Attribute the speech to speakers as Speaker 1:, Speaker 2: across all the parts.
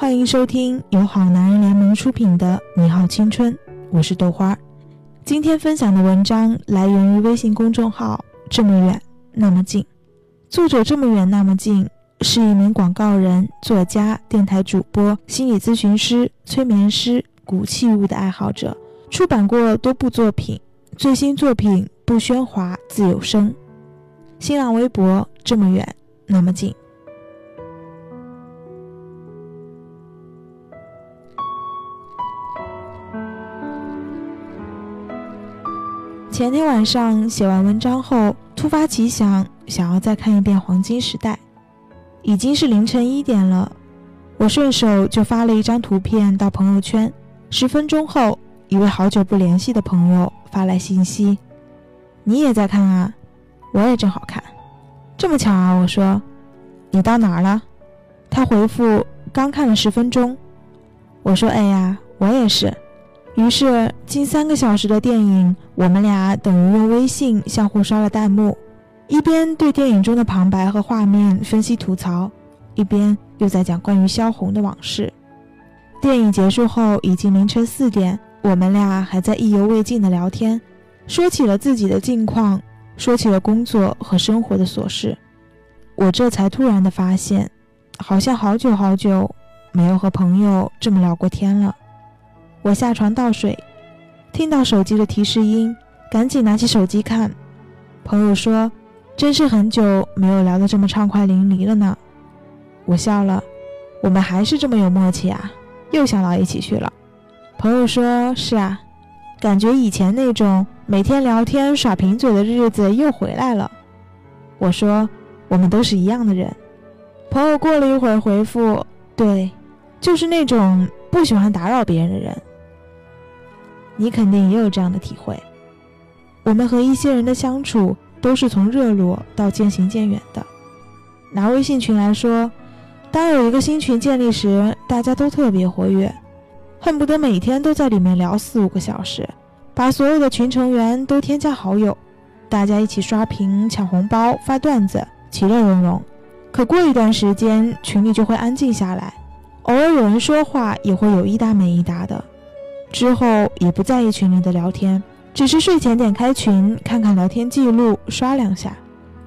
Speaker 1: 欢迎收听由好男人联盟出品的《你好青春》，我是豆花。今天分享的文章来源于微信公众号“这么远那么近”，作者“这么远那么近”是一名广告人、作家、电台主播、心理咨询师、催眠师、古器物的爱好者，出版过多部作品，最新作品《不喧哗自有声》。新浪微博“这么远那么近”。前天晚上写完文章后，突发奇想，想要再看一遍《黄金时代》。已经是凌晨一点了，我顺手就发了一张图片到朋友圈。十分钟后，一位好久不联系的朋友发来信息：“你也在看啊？我也正好看，这么巧啊！”我说：“你到哪儿了？”他回复：“刚看了十分钟。”我说：“哎呀，我也是。”于是近三个小时的电影，我们俩等于用微信相互刷了弹幕，一边对电影中的旁白和画面分析吐槽，一边又在讲关于萧红的往事。电影结束后已经凌晨四点，我们俩还在意犹未尽的聊天，说起了自己的近况，说起了工作和生活的琐事。我这才突然的发现，好像好久好久没有和朋友这么聊过天了。我下床倒水，听到手机的提示音，赶紧拿起手机看。朋友说：“真是很久没有聊得这么畅快淋漓了呢。”我笑了，我们还是这么有默契啊，又想到一起去了。朋友说：“是啊，感觉以前那种每天聊天耍贫嘴的日子又回来了。”我说：“我们都是一样的人。”朋友过了一会儿回复：“对，就是那种不喜欢打扰别人的人。”你肯定也有这样的体会。我们和一些人的相处都是从热络到渐行渐远的。拿微信群来说，当有一个新群建立时，大家都特别活跃，恨不得每天都在里面聊四五个小时，把所有的群成员都添加好友，大家一起刷屏、抢红包、发段子，其乐融融。可过一段时间，群里就会安静下来，偶尔有人说话，也会有一搭没一搭的。之后也不在意群里的聊天，只是睡前点开群看看聊天记录，刷两下。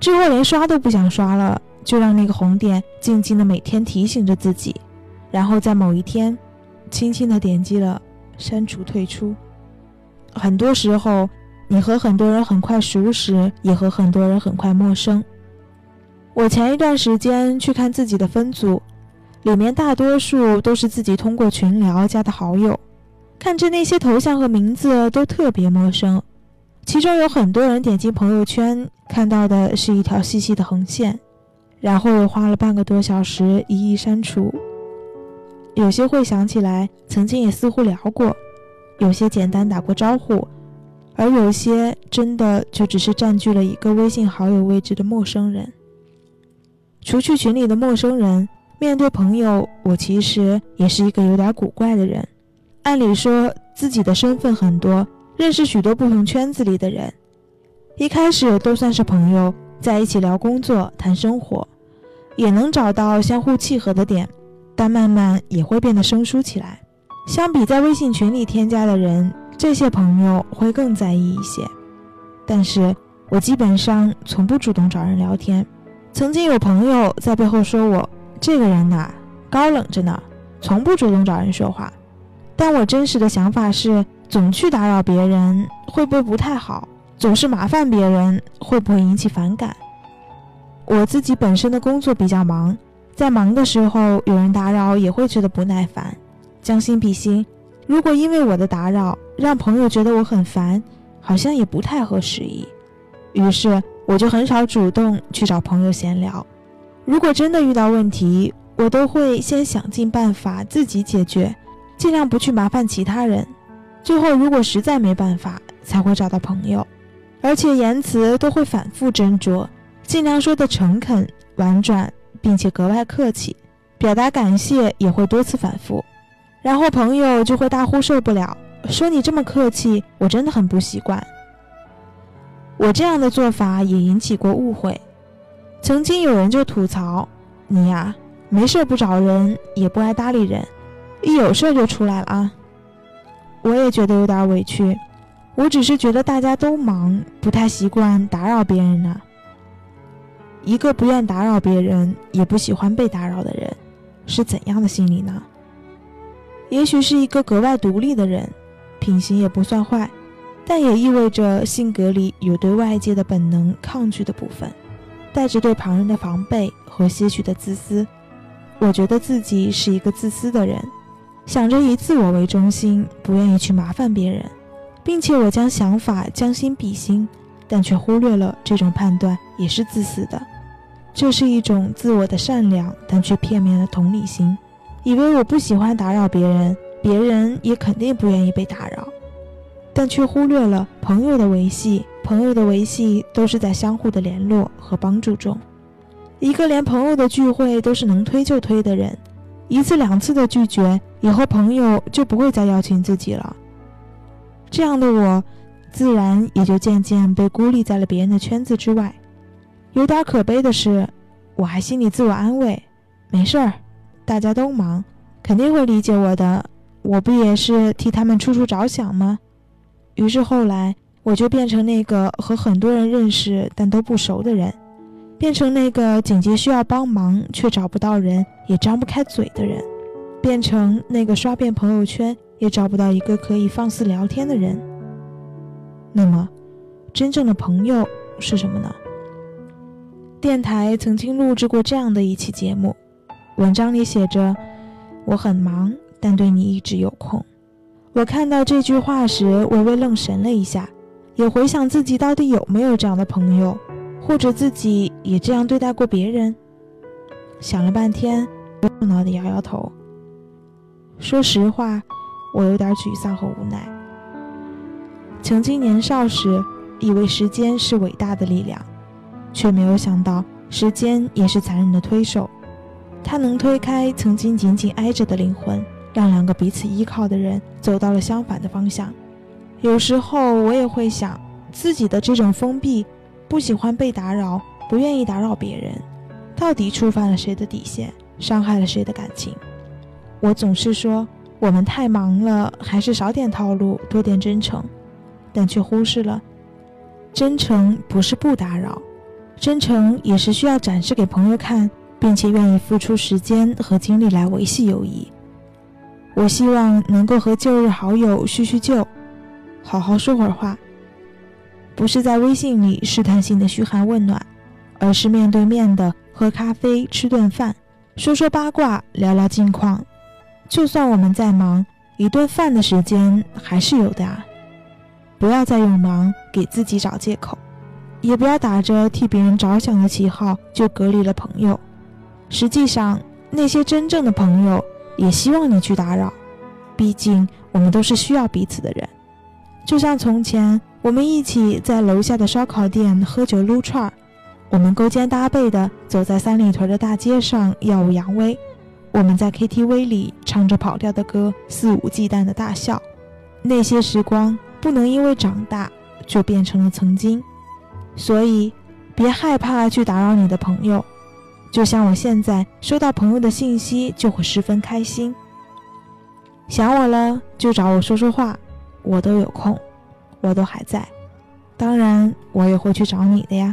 Speaker 1: 之后连刷都不想刷了，就让那个红点静静的每天提醒着自己，然后在某一天，轻轻的点击了删除退出。很多时候，你和很多人很快熟识，也和很多人很快陌生。我前一段时间去看自己的分组，里面大多数都是自己通过群聊加的好友。看着那些头像和名字都特别陌生，其中有很多人点进朋友圈看到的是一条细细的横线，然后又花了半个多小时一一删除。有些会想起来曾经也似乎聊过，有些简单打过招呼，而有些真的就只是占据了一个微信好友位置的陌生人。除去群里的陌生人，面对朋友，我其实也是一个有点古怪的人。按理说，自己的身份很多，认识许多不同圈子里的人，一开始都算是朋友，在一起聊工作、谈生活，也能找到相互契合的点，但慢慢也会变得生疏起来。相比在微信群里添加的人，这些朋友会更在意一些。但是我基本上从不主动找人聊天。曾经有朋友在背后说我这个人呐，高冷着呢，从不主动找人说话。但我真实的想法是，总去打扰别人会不会不太好？总是麻烦别人会不会引起反感？我自己本身的工作比较忙，在忙的时候有人打扰也会觉得不耐烦。将心比心，如果因为我的打扰让朋友觉得我很烦，好像也不太合时宜。于是我就很少主动去找朋友闲聊。如果真的遇到问题，我都会先想尽办法自己解决。尽量不去麻烦其他人，最后如果实在没办法，才会找到朋友，而且言辞都会反复斟酌，尽量说的诚恳婉转，并且格外客气，表达感谢也会多次反复，然后朋友就会大呼受不了，说你这么客气，我真的很不习惯。我这样的做法也引起过误会，曾经有人就吐槽你呀，没事不找人，也不爱搭理人，一有事就出来了啊。我也觉得有点委屈，我只是觉得大家都忙，不太习惯打扰别人呢。一个不愿打扰别人，也不喜欢被打扰的人，是怎样的心理呢？也许是一个格外独立的人，品行也不算坏，但也意味着性格里有对外界的本能抗拒的部分，带着对旁人的防备和些许的自私。我觉得自己是一个自私的人，想着以自我为中心，不愿意去麻烦别人，并且我将想法将心比心，但却忽略了这种判断也是自私的。这是一种自我的善良，但却片面的同理心，以为我不喜欢打扰别人，别人也肯定不愿意被打扰，但却忽略了朋友的维系，朋友的维系都是在相互的联络和帮助中。一个连朋友的聚会都是能推就推的人，一次两次的拒绝以后，朋友就不会再邀请自己了。这样的我，自然也就渐渐被孤立在了别人的圈子之外。有点可悲的是，我还心里自我安慰，没事儿，大家都忙，肯定会理解我的。我不也是替他们处处着想吗？于是后来，我就变成那个和很多人认识但都不熟的人。变成那个紧急需要帮忙却找不到人也张不开嘴的人，变成那个刷遍朋友圈也找不到一个可以放肆聊天的人。那么，真正的朋友是什么呢？电台曾经录制过这样的一期节目，文章里写着：“我很忙，但对你一直有空。”我看到这句话时，微微愣神了一下，也回想自己到底有没有这样的朋友。或者自己也这样对待过别人，想了半天，懊恼地摇摇头。说实话，我有点沮丧和无奈。曾经年少时，以为时间是伟大的力量，却没有想到时间也是残忍的推手。它能推开曾经紧紧挨着的灵魂，让两个彼此依靠的人走到了相反的方向。有时候，我也会想，自己的这种封闭。不喜欢被打扰，不愿意打扰别人，到底触犯了谁的底线，伤害了谁的感情？我总是说我们太忙了，还是少点套路，多点真诚，但却忽视了，真诚不是不打扰，真诚也是需要展示给朋友看，并且愿意付出时间和精力来维系友谊。我希望能够和旧日好友叙叙旧，好好说会儿话。不是在微信里试探性的嘘寒问暖，而是面对面的喝咖啡、吃顿饭，说说八卦、聊聊近况。就算我们再忙，一顿饭的时间还是有的啊！不要再用忙给自己找借口，也不要打着替别人着想的旗号就隔离了朋友。实际上，那些真正的朋友也希望你去打扰，毕竟我们都是需要彼此的人。就像从前。我们一起在楼下的烧烤店喝酒撸串儿，我们勾肩搭背的走在三里屯的大街上耀武扬威，我们在 KTV 里唱着跑调的歌肆无忌惮的大笑。那些时光不能因为长大就变成了曾经，所以别害怕去打扰你的朋友。就像我现在收到朋友的信息就会十分开心，想我了就找我说说话，我都有空。我都还在，当然我也会去找你的呀。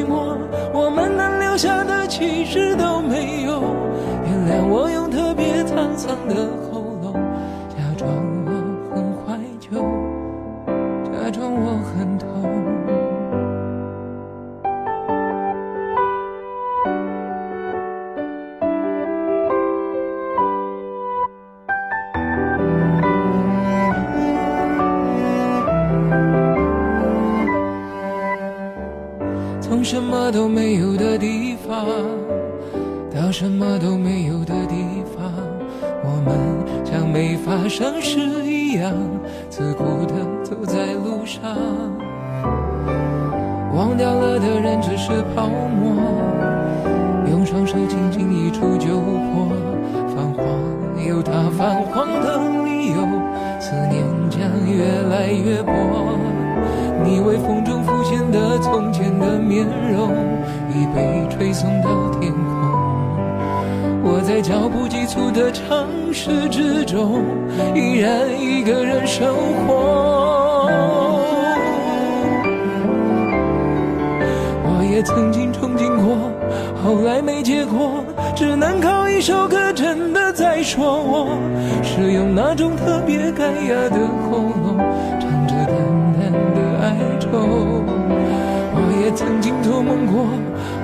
Speaker 2: 寂寞，我们能留下的其实都没有。原谅我用特别沧桑的喉咙，假装我很怀旧，假装我很痛。们像没发生事一样，自顾地走在路上。忘掉了的人只是泡沫，用双手轻轻一触就破。泛黄有它泛黄的理由，思念将越来越薄。你微风中浮现的从前的面容，已被吹送到天空。我在脚步急促的城市之中，依然一个人生活。我也曾经憧憬过，后来没结果，只能靠一首歌真的在说我，是用那种特别干哑的喉咙，